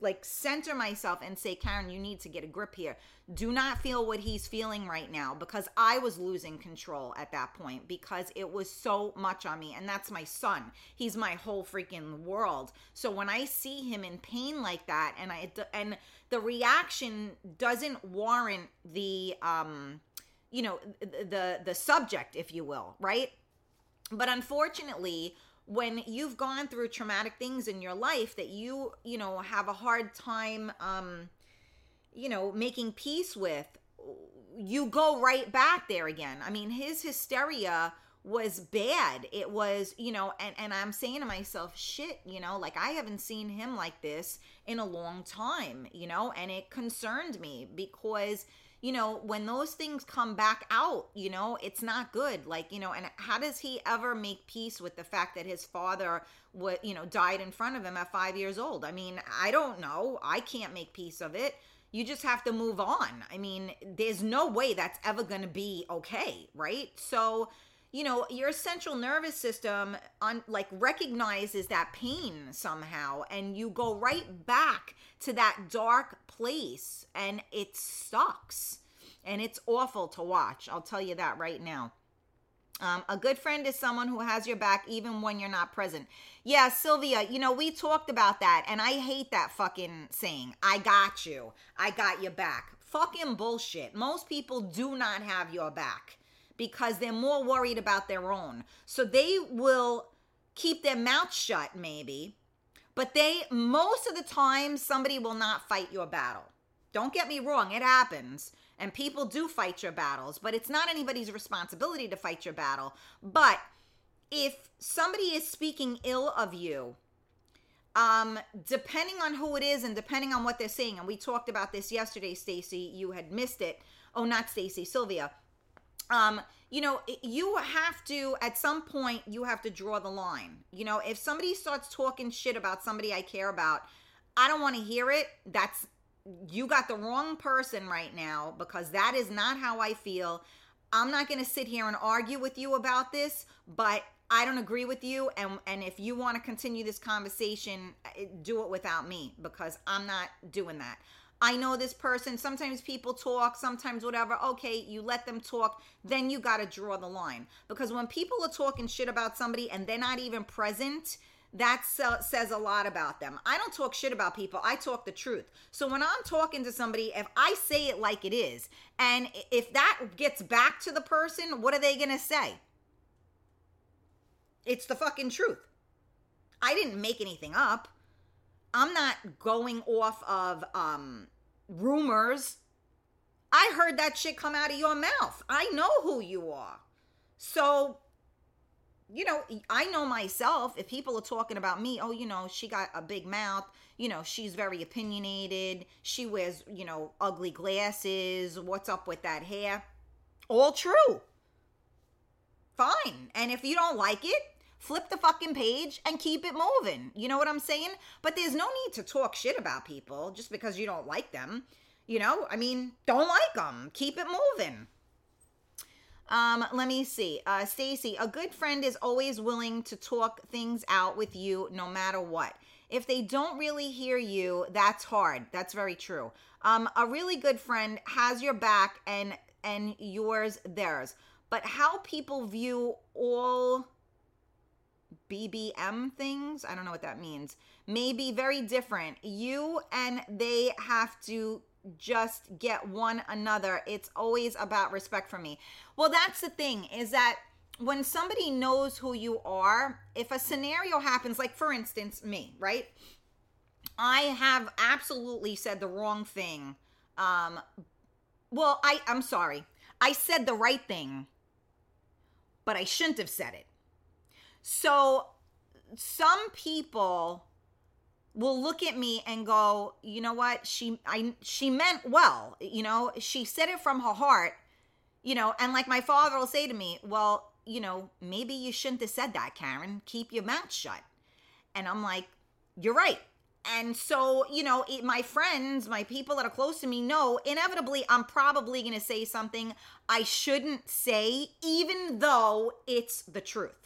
like center myself and say, Karen, you need to get a grip here. Do not feel what he's feeling right now because I was losing control at that point because it was so much on me. And that's my son. He's my whole freaking world. So when I see him in pain like that and I, and the reaction doesn't warrant the, um, you know, the, the subject, if you will, right? But unfortunately, when you've gone through traumatic things in your life that you you know have a hard time um you know making peace with you go right back there again i mean his hysteria was bad it was you know and and i'm saying to myself shit you know like i haven't seen him like this in a long time you know and it concerned me because you know, when those things come back out, you know, it's not good. Like, you know, and how does he ever make peace with the fact that his father what you know died in front of him at 5 years old? I mean, I don't know. I can't make peace of it. You just have to move on. I mean, there's no way that's ever going to be okay, right? So, you know your central nervous system on like recognizes that pain somehow and you go right back to that dark place and it sucks and it's awful to watch i'll tell you that right now um, a good friend is someone who has your back even when you're not present. Yeah, Sylvia, you know, we talked about that, and I hate that fucking saying. I got you. I got your back. Fucking bullshit. Most people do not have your back because they're more worried about their own. So they will keep their mouth shut, maybe, but they, most of the time, somebody will not fight your battle. Don't get me wrong, it happens. And people do fight your battles, but it's not anybody's responsibility to fight your battle. But if somebody is speaking ill of you, um, depending on who it is and depending on what they're saying, and we talked about this yesterday, Stacy, you had missed it. Oh, not Stacy, Sylvia. Um, you know, you have to, at some point, you have to draw the line. You know, if somebody starts talking shit about somebody I care about, I don't want to hear it. That's, you got the wrong person right now because that is not how I feel. I'm not going to sit here and argue with you about this, but I don't agree with you and and if you want to continue this conversation, eh, do it without me because I'm not doing that. I know this person. Sometimes people talk, sometimes whatever. Okay, you let them talk, then you got to draw the line. Because when people are talking shit about somebody and they're not even present, that says a lot about them. I don't talk shit about people. I talk the truth. So when I'm talking to somebody, if I say it like it is, and if that gets back to the person, what are they going to say? It's the fucking truth. I didn't make anything up. I'm not going off of um rumors. I heard that shit come out of your mouth. I know who you are. So, you know, I know myself. If people are talking about me, oh, you know, she got a big mouth. You know, she's very opinionated. She wears, you know, ugly glasses. What's up with that hair? All true. Fine. And if you don't like it, flip the fucking page and keep it moving. You know what I'm saying? But there's no need to talk shit about people just because you don't like them. You know, I mean, don't like them. Keep it moving. Um, let me see. Uh, Stacy, a good friend is always willing to talk things out with you no matter what. If they don't really hear you, that's hard. That's very true. Um, a really good friend has your back and and yours theirs. But how people view all BBM things, I don't know what that means, may be very different. You and they have to just get one another. It's always about respect for me. Well, that's the thing is that when somebody knows who you are, if a scenario happens, like for instance, me, right? I have absolutely said the wrong thing. Um, well, I, I'm sorry. I said the right thing, but I shouldn't have said it. So some people will look at me and go, "You know what? She I she meant well. You know, she said it from her heart." You know, and like my father will say to me, "Well, you know, maybe you shouldn't have said that, Karen. Keep your mouth shut." And I'm like, "You're right." And so, you know, it, my friends, my people that are close to me know inevitably I'm probably going to say something I shouldn't say, even though it's the truth.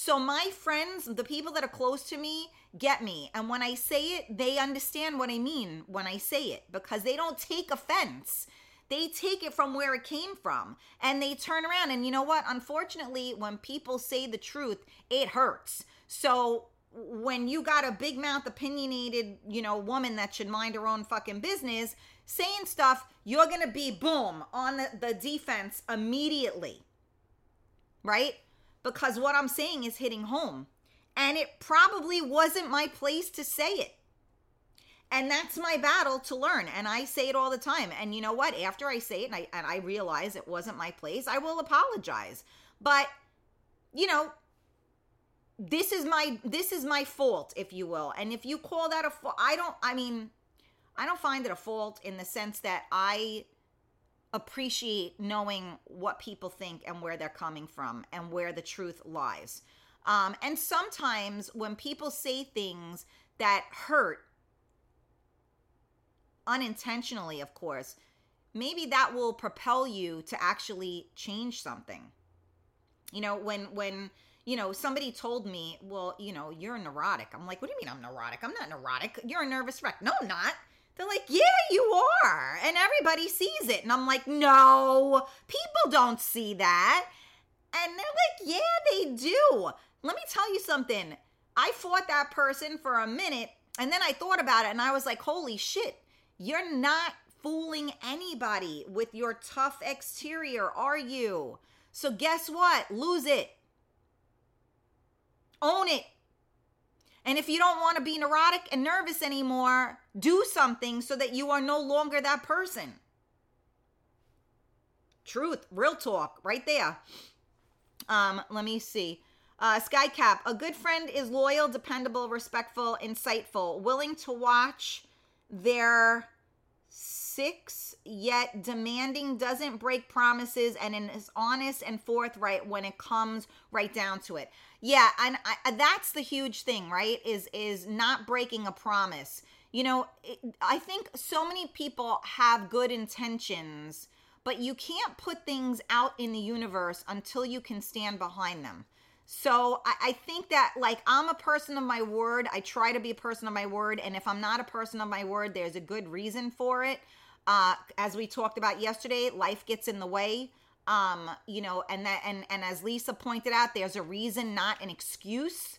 So my friends, the people that are close to me, get me. And when I say it, they understand what I mean when I say it because they don't take offense. They take it from where it came from and they turn around. And you know what? Unfortunately, when people say the truth, it hurts. So when you got a big mouth, opinionated, you know, woman that should mind her own fucking business saying stuff, you're going to be boom on the, the defense immediately. Right? Because what I'm saying is hitting home. And it probably wasn't my place to say it. And that's my battle to learn. And I say it all the time. And you know what? After I say it and I, and I realize it wasn't my place, I will apologize. But, you know, this is my this is my fault if you will and if you call that a fault i don't i mean i don't find it a fault in the sense that i appreciate knowing what people think and where they're coming from and where the truth lies. Um, and sometimes when people say things that hurt, unintentionally, of course, maybe that will propel you to actually change something. You know, when, when, you know, somebody told me, well, you know, you're neurotic. I'm like, what do you mean I'm neurotic? I'm not neurotic. You're a nervous wreck. No, I'm not. They're like, yeah, you are. And everybody sees it. And I'm like, no, people don't see that. And they're like, yeah, they do. Let me tell you something. I fought that person for a minute and then I thought about it and I was like, holy shit, you're not fooling anybody with your tough exterior, are you? So guess what? Lose it. Own it. And if you don't want to be neurotic and nervous anymore, do something so that you are no longer that person. Truth, real talk, right there. Um, let me see. Uh, Skycap, a good friend is loyal, dependable, respectful, insightful, willing to watch their six, yet demanding, doesn't break promises, and is honest and forthright when it comes right down to it. Yeah, and I, that's the huge thing, right? Is is not breaking a promise. You know, it, I think so many people have good intentions, but you can't put things out in the universe until you can stand behind them. So I, I, think that like I'm a person of my word. I try to be a person of my word, and if I'm not a person of my word, there's a good reason for it. Uh, as we talked about yesterday, life gets in the way. Um, you know, and that and and as Lisa pointed out, there's a reason, not an excuse.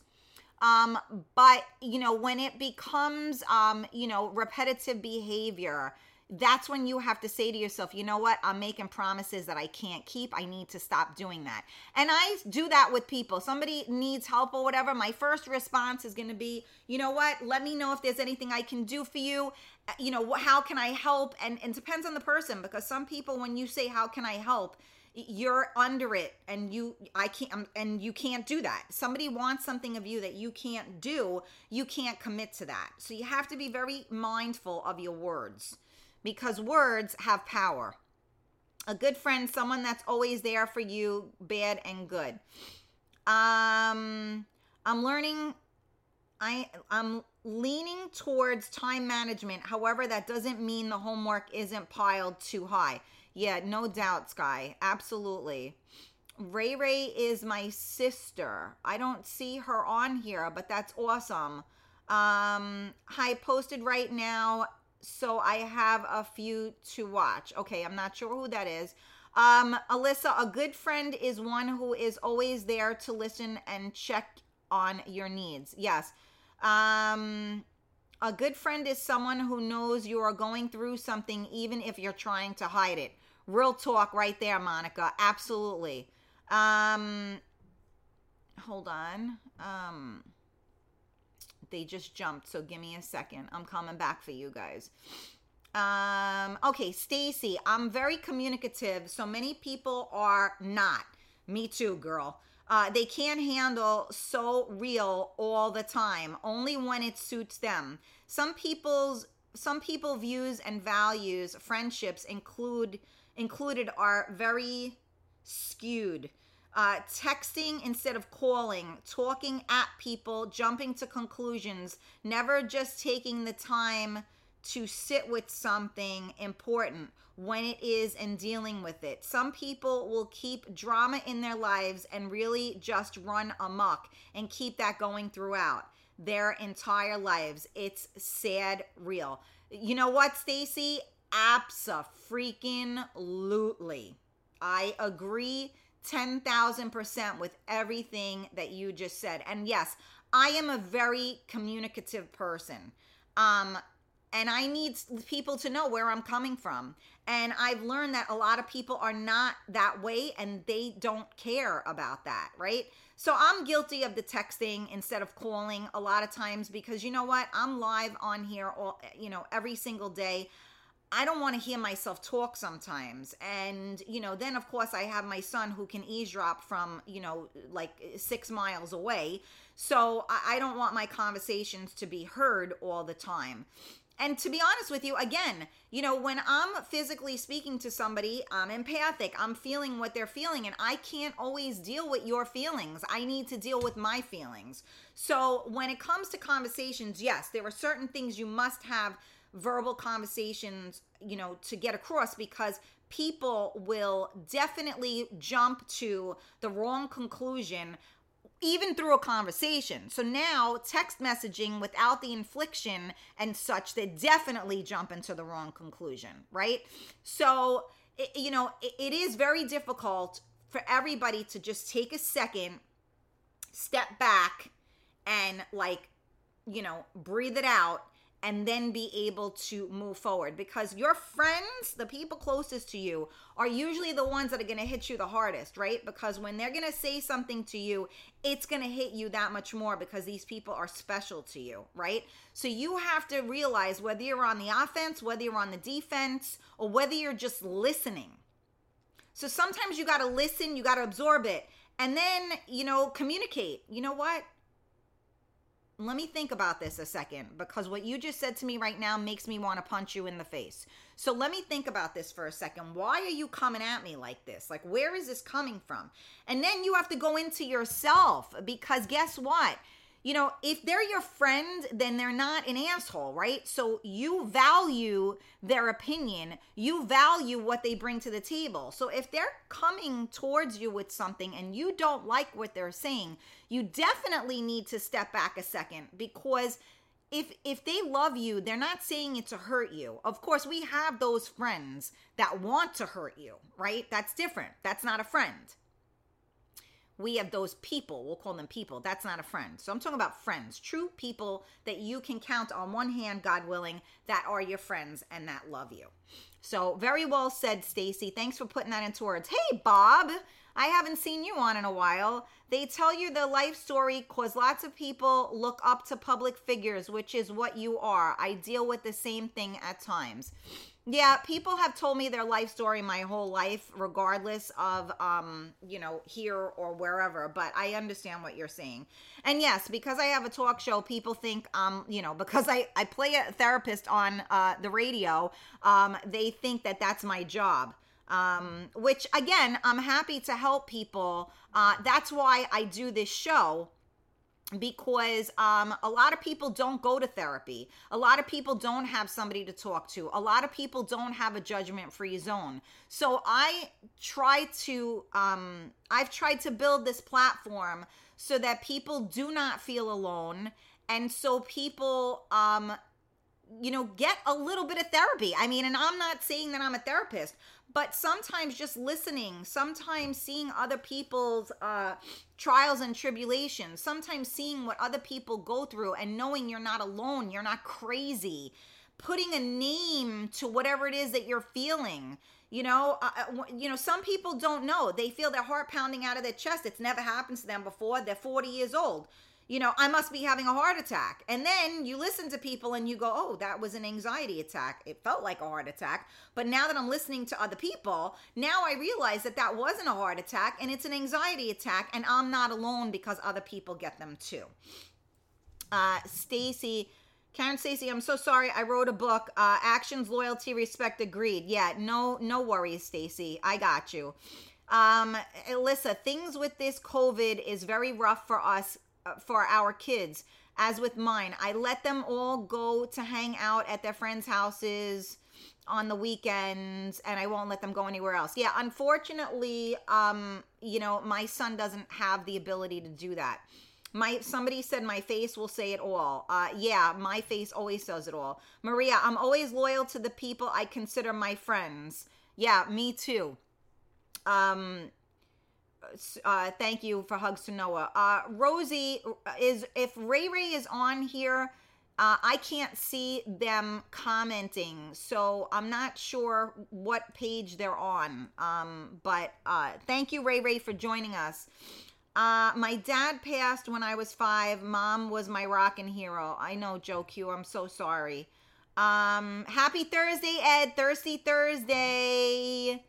Um, but you know, when it becomes um, you know, repetitive behavior, that's when you have to say to yourself, you know what? I'm making promises that I can't keep. I need to stop doing that. And I do that with people. Somebody needs help or whatever. My first response is going to be, you know what? Let me know if there's anything I can do for you. Uh, you know, how can I help? And, it depends on the person because some people, when you say, how can I help? you're under it and you i can't um, and you can't do that somebody wants something of you that you can't do you can't commit to that so you have to be very mindful of your words because words have power. A good friend, someone that's always there for you, bad and good. Um, I'm learning. I I'm leaning towards time management. However, that doesn't mean the homework isn't piled too high. Yeah, no doubt, Sky. Absolutely. Ray Ray is my sister. I don't see her on here, but that's awesome. Um, I posted right now so I have a few to watch. Okay, I'm not sure who that is. Um, Alyssa, a good friend is one who is always there to listen and check on your needs. Yes. Um, a good friend is someone who knows you are going through something, even if you're trying to hide it. Real talk right there, Monica. Absolutely. Um, hold on. Um, they just jumped, so give me a second. I'm coming back for you guys. Um, okay, Stacy, I'm very communicative, so many people are not. Me too, girl. Uh, they can't handle so real all the time, only when it suits them. Some people's some people views and values friendships include included are very skewed uh, texting instead of calling, talking at people, jumping to conclusions, never just taking the time to sit with something important when it is and dealing with it. Some people will keep drama in their lives and really just run amok and keep that going throughout their entire lives. It's sad real. You know what, Stacy? Abso-freaking-lutely. I agree 10,000% with everything that you just said. And yes, I am a very communicative person. Um, and I need people to know where I'm coming from. And I've learned that a lot of people are not that way and they don't care about that, right? So I'm guilty of the texting instead of calling a lot of times because you know what? I'm live on here all, you know, every single day. I don't want to hear myself talk sometimes. And, you know, then of course I have my son who can eavesdrop from, you know, like six miles away. So I don't want my conversations to be heard all the time. And to be honest with you, again, you know, when I'm physically speaking to somebody, I'm empathic. I'm feeling what they're feeling, and I can't always deal with your feelings. I need to deal with my feelings. So when it comes to conversations, yes, there are certain things you must have verbal conversations, you know, to get across because people will definitely jump to the wrong conclusion even through a conversation. So now text messaging without the infliction and such, they definitely jump into the wrong conclusion, right? So, it, you know, it, it is very difficult for everybody to just take a second, step back, and like, you know, breathe it out and then be able to move forward because your friends, the people closest to you, are usually the ones that are going to hit you the hardest, right? Because when they're going to say something to you, it's going to hit you that much more because these people are special to you, right? So you have to realize whether you're on the offense, whether you're on the defense, or whether you're just listening. So sometimes you got to listen, you got to absorb it, and then, you know, communicate. You know what? Let me think about this a second because what you just said to me right now makes me want to punch you in the face. So let me think about this for a second. Why are you coming at me like this? Like, where is this coming from? And then you have to go into yourself because guess what? You know, if they're your friend, then they're not an asshole, right? So you value their opinion, you value what they bring to the table. So if they're coming towards you with something and you don't like what they're saying, you definitely need to step back a second because if if they love you, they're not saying it to hurt you. Of course, we have those friends that want to hurt you, right? That's different. That's not a friend we have those people we'll call them people that's not a friend. So i'm talking about friends true people that you can count on one hand god willing that are your friends and that love you. So very well said stacy. Thanks for putting that into words. Hey bob i haven't seen you on in a while. They tell you the life story cause lots of people look up to public figures which is what you are. I deal with the same thing at times yeah, people have told me their life story my whole life, regardless of, um, you know, here or wherever. But I understand what you're saying. And yes, because I have a talk show, people think, um, you know, because I I play a therapist on uh, the radio, um, they think that that's my job. Um, which again, I'm happy to help people. Uh, that's why I do this show because um, a lot of people don't go to therapy. A lot of people don't have somebody to talk to. A lot of people don't have a judgment free zone. So I try to, um, I've tried to build this platform so that people do not feel alone. And so people, um, you know, get a little bit of therapy. I mean, and I'm not saying that I'm a therapist, but sometimes just listening, sometimes seeing other people's uh, trials and tribulations, sometimes seeing what other people go through and knowing you're not alone, you're not crazy, putting a name to whatever it is that you're feeling. You know, uh, uh you know, some people don't know. They feel their heart pounding out of their chest. It's never happened to them before. They're 40 years old you know, I must be having a heart attack. And then you listen to people and you go, oh, that was an anxiety attack. It felt like a heart attack. But now that I'm listening to other people, now I realize that that wasn't a heart attack and it's an anxiety attack. And I'm not alone because other people get them too. Uh, Stacy. Karen Stacy, I'm so sorry. I wrote a book, uh, Actions, Loyalty, Respect, Agreed. Yeah, no, no worries, Stacy. I got you. Um, Alyssa, things with this COVID is very rough for us for our kids. As with mine, I let them all go to hang out at their friends' houses on the weekends and I won't let them go anywhere else. Yeah, unfortunately, um, you know, my son doesn't have the ability to do that. My somebody said my face will say it all. Uh yeah, my face always says it all. Maria, I'm always loyal to the people I consider my friends. Yeah, me too. Um uh, thank you for hugs to Noah. Uh, Rosie is if Ray Ray is on here. Uh, I can't see them commenting, so I'm not sure what page they're on. Um, but uh, thank you, Ray Ray, for joining us. Uh, my dad passed when I was five. Mom was my rockin' hero. I know, Joe Q. I'm so sorry. Um, happy Thursday, Ed. Thirsty Thursday.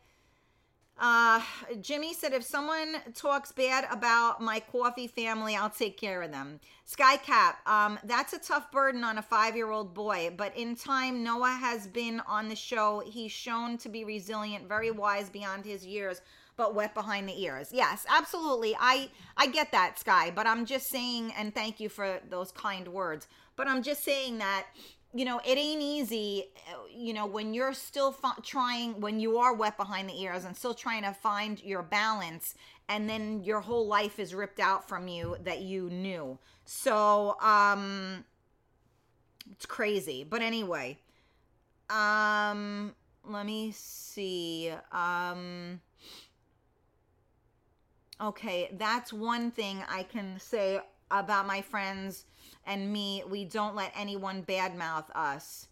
Uh, Jimmy said, if someone talks bad about my coffee family, I'll take care of them. Skycap, um, that's a tough burden on a five year old boy, but in time, Noah has been on the show. He's shown to be resilient, very wise beyond his years but wet behind the ears. Yes, absolutely. I I get that, Sky, but I'm just saying and thank you for those kind words. But I'm just saying that you know, it ain't easy, you know, when you're still trying, when you are wet behind the ears and still trying to find your balance, and then your whole life is ripped out from you that you knew. So, um, it's crazy. But anyway, um, let me see. Um, okay, that's one thing I can say about my friends and me, we don't let anyone badmouth us.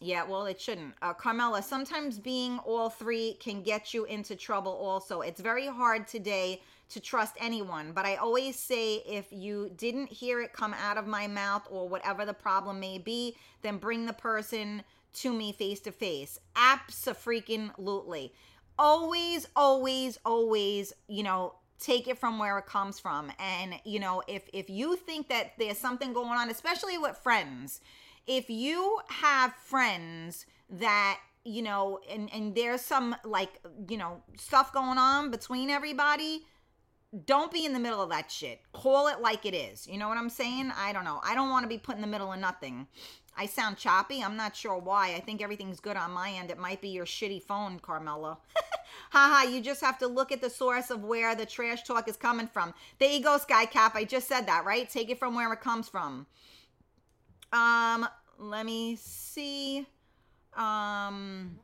Yeah, well, it shouldn't. Uh, Carmela, sometimes being all three can get you into trouble also. It's very hard today to trust anyone, but I always say if you didn't hear it come out of my mouth or whatever the problem may be, then bring the person to me face to face. Absolutely. Always, always, always, you know, take it from where it comes from. And, you know, if if you think that there's something going on, especially with friends, if you have friends that you know and and there's some like you know stuff going on between everybody don't be in the middle of that shit. Call it like it is. You know what i'm saying? I don't know. I don't want to be put in the middle of nothing. I sound choppy. I'm not sure why. I think everything's good on my end. It might be your shitty phone carmela haha you just have to look at the source of where the trash talk is coming from there you go sky cap i just said that right take it from where it comes from um, let me see. Um,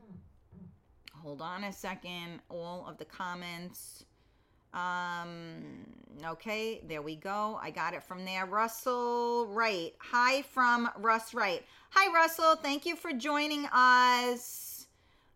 hold on a second. All of the comments. Um, okay, there we go. I got it from there. Russell Wright. Hi from Russ Wright. Hi, Russell. Thank you for joining us.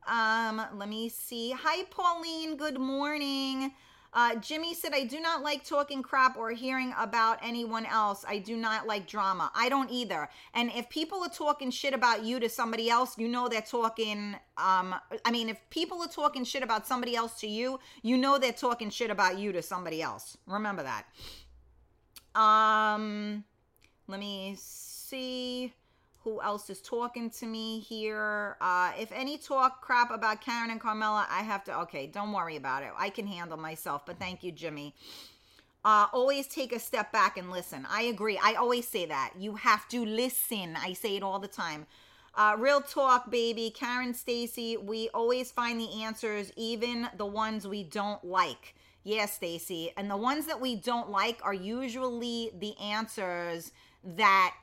Um, let me see. Hi, Pauline. Good morning. Uh, Jimmy said, I do not like talking crap or hearing about anyone else. I do not like drama. I don't either. And if people are talking shit about you to somebody else, you know they're talking. Um, I mean, if people are talking shit about somebody else to you, you know they're talking shit about you to somebody else. Remember that. Um, let me see who else is talking to me here. Uh, if any talk crap about Karen and Carmela, I have to, okay, don't worry about it. I can handle myself, but thank you, Jimmy. Uh, always take a step back and listen. I agree. I always say that. You have to listen. I say it all the time. Uh, real talk, baby. Karen Stacy, we always find the answers, even the ones we don't like. Yeah, Stacy. And the ones that we don't like are usually the answers that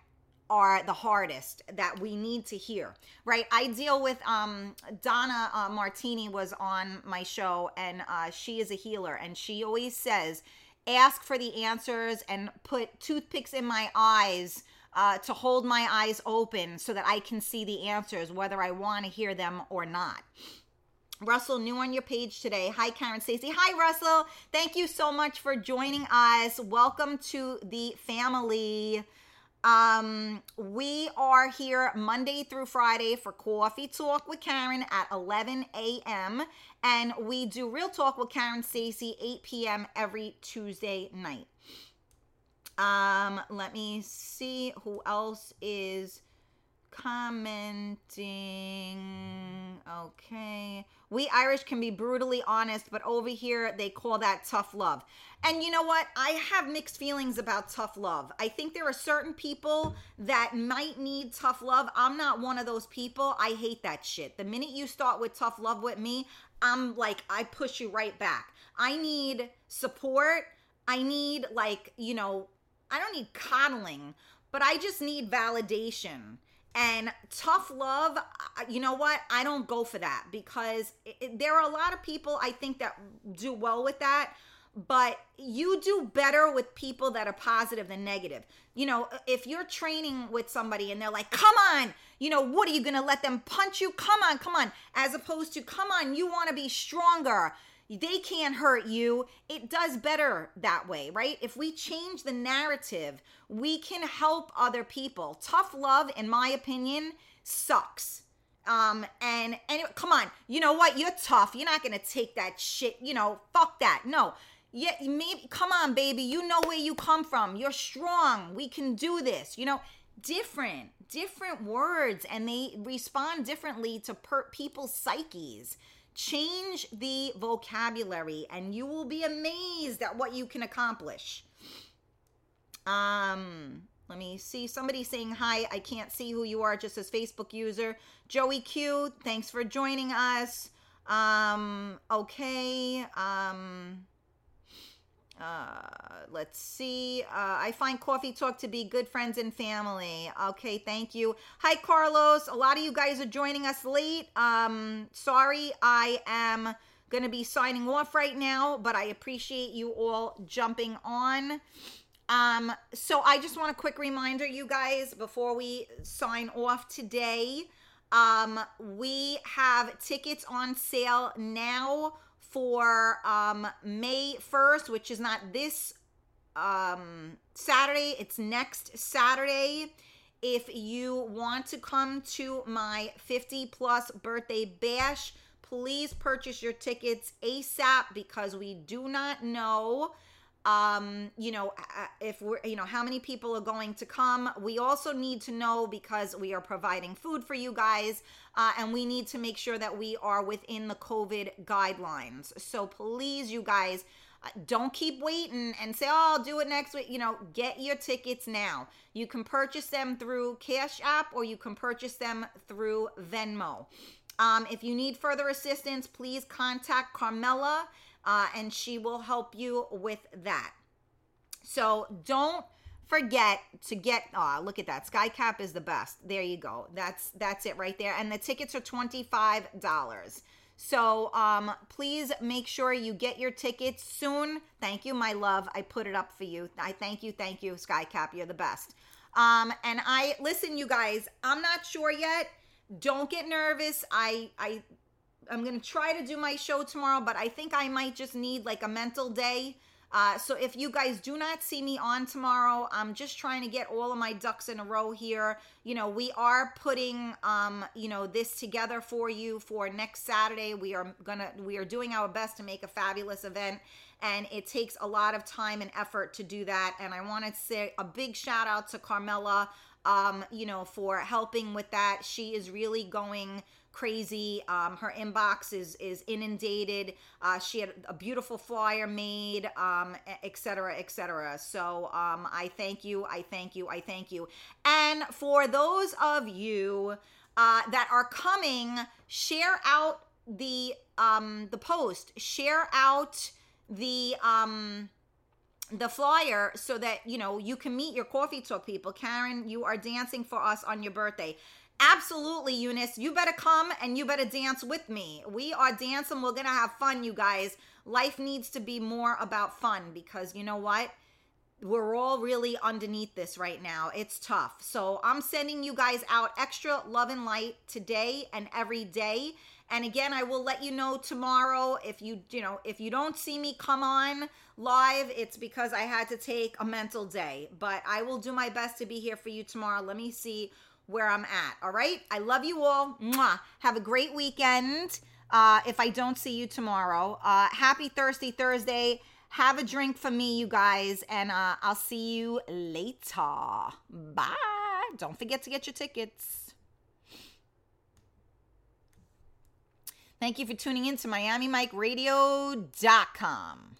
are the hardest that we need to hear right i deal with um donna uh, martini was on my show and uh, she is a healer and she always says ask for the answers and put toothpicks in my eyes uh, to hold my eyes open so that i can see the answers whether i want to hear them or not Russell, new on your page today. Hi, Karen Stacy. Hi, Russell. Thank you so much for joining us. Welcome to the family. Um, we are here Monday through Friday for Coffee Talk with Karen at 11 a.m. And we do Real Talk with Karen Stacy 8 p.m. every Tuesday night. Um, let me see who else is commenting. Okay. We Irish can be brutally honest, but over here they call that tough love. And you know what? I have mixed feelings about tough love. I think there are certain people that might need tough love. I'm not one of those people. I hate that shit. The minute you start with tough love with me, I'm like, I push you right back. I need support. I need, like, you know, I don't need coddling, but I just need validation. And tough love, you know what? I don't go for that because it, there are a lot of people I think that do well with that but you do better with people that are positive than negative. You know, if you're training with somebody and they're like, come on, you know, what are you going to let them punch you? Come on, come on. As opposed to, come on, you want to be stronger. They can't hurt you. It does better that way, right? If we change the narrative, we can help other people. Tough love, in my opinion, sucks. Um, and anyway, come on, you know what? You're tough. You're not gonna take that shit, you know, fuck that. No, yeah, maybe come on, baby. You know where you come from. You're strong. We can do this. You know, different, different words, and they respond differently to per- people's psyches. Change the vocabulary, and you will be amazed at what you can accomplish. Um, let me see. Somebody saying hi. I can't see who you are, just as Facebook user. Joey Q, thanks for joining us. Um, okay. Um, uh, let's see. Uh, I find Coffee Talk to be good friends and family. Okay, thank you. Hi, Carlos. A lot of you guys are joining us late. Um, sorry, I am going to be signing off right now, but I appreciate you all jumping on. Um, so I just want a quick reminder, you guys, before we sign off today. Um, we have tickets on sale now for um, May 1st, which is not this um, Saturday, it's next Saturday. If you want to come to my 50 plus birthday bash, please purchase your tickets ASAP because we do not know um you know if we're you know how many people are going to come? We also need to know because we are providing food for you guys uh, and we need to make sure that we are within the covid guidelines. So please you guys uh, don't keep waiting and say oh i'll do it next week. You know get your tickets now. You can purchase them through cash app or you can purchase them through venmo. Um, if you need further assistance please contact carmela uh, and she will help you with that. So don't forget to get oh look at that. Skycap is the best. There you go. That's that's it right there. And the tickets are $25 so um please make sure you get your tickets soon. Thank you my love. I put it up for you. I thank you thank you skycap you're the best. Um and i listen you guys i'm not sure yet. Don't get nervous. I i I'm gonna try to do my show tomorrow, but I think I might just need like a mental day. Uh, so if you guys do not see me on tomorrow, I'm just trying to get all of my ducks in a row here. You know, we are putting, um, you know, this together for you for next Saturday. We are gonna, we are doing our best to make a fabulous event, and it takes a lot of time and effort to do that. And I want to say a big shout out to Carmela, um, you know, for helping with that. She is really going crazy. Um, her inbox is is inundated. Uh, she had a beautiful flyer made, um, et cetera, et cetera. So um, I thank you. I thank you. I thank you. And for those of you uh, that are coming, share out the um, the post. Share out the um the flyer so that you know you can meet your coffee talk people karen you are dancing for us on your birthday Absolutely, Eunice. You better come and you better dance with me. We are dancing. We're going to have fun, you guys. Life needs to be more about fun because you know what? We're all really underneath this right now. It's tough. So I'm sending you guys out extra love and light today and every day. And again, I will let you know tomorrow if you, you know, if you don't see me come on live, it's because I had to take a mental day. But I will do my best to be here for you tomorrow. Let me see where I'm at. All right. I love you all. Mwah. Have a great weekend. Uh, if I don't see you tomorrow, uh, happy Thirsty Thursday. Have a drink for me, you guys, and uh, I'll see you later. Bye. Don't forget to get your tickets. Thank you for tuning in to MiamiMikeRadio.com.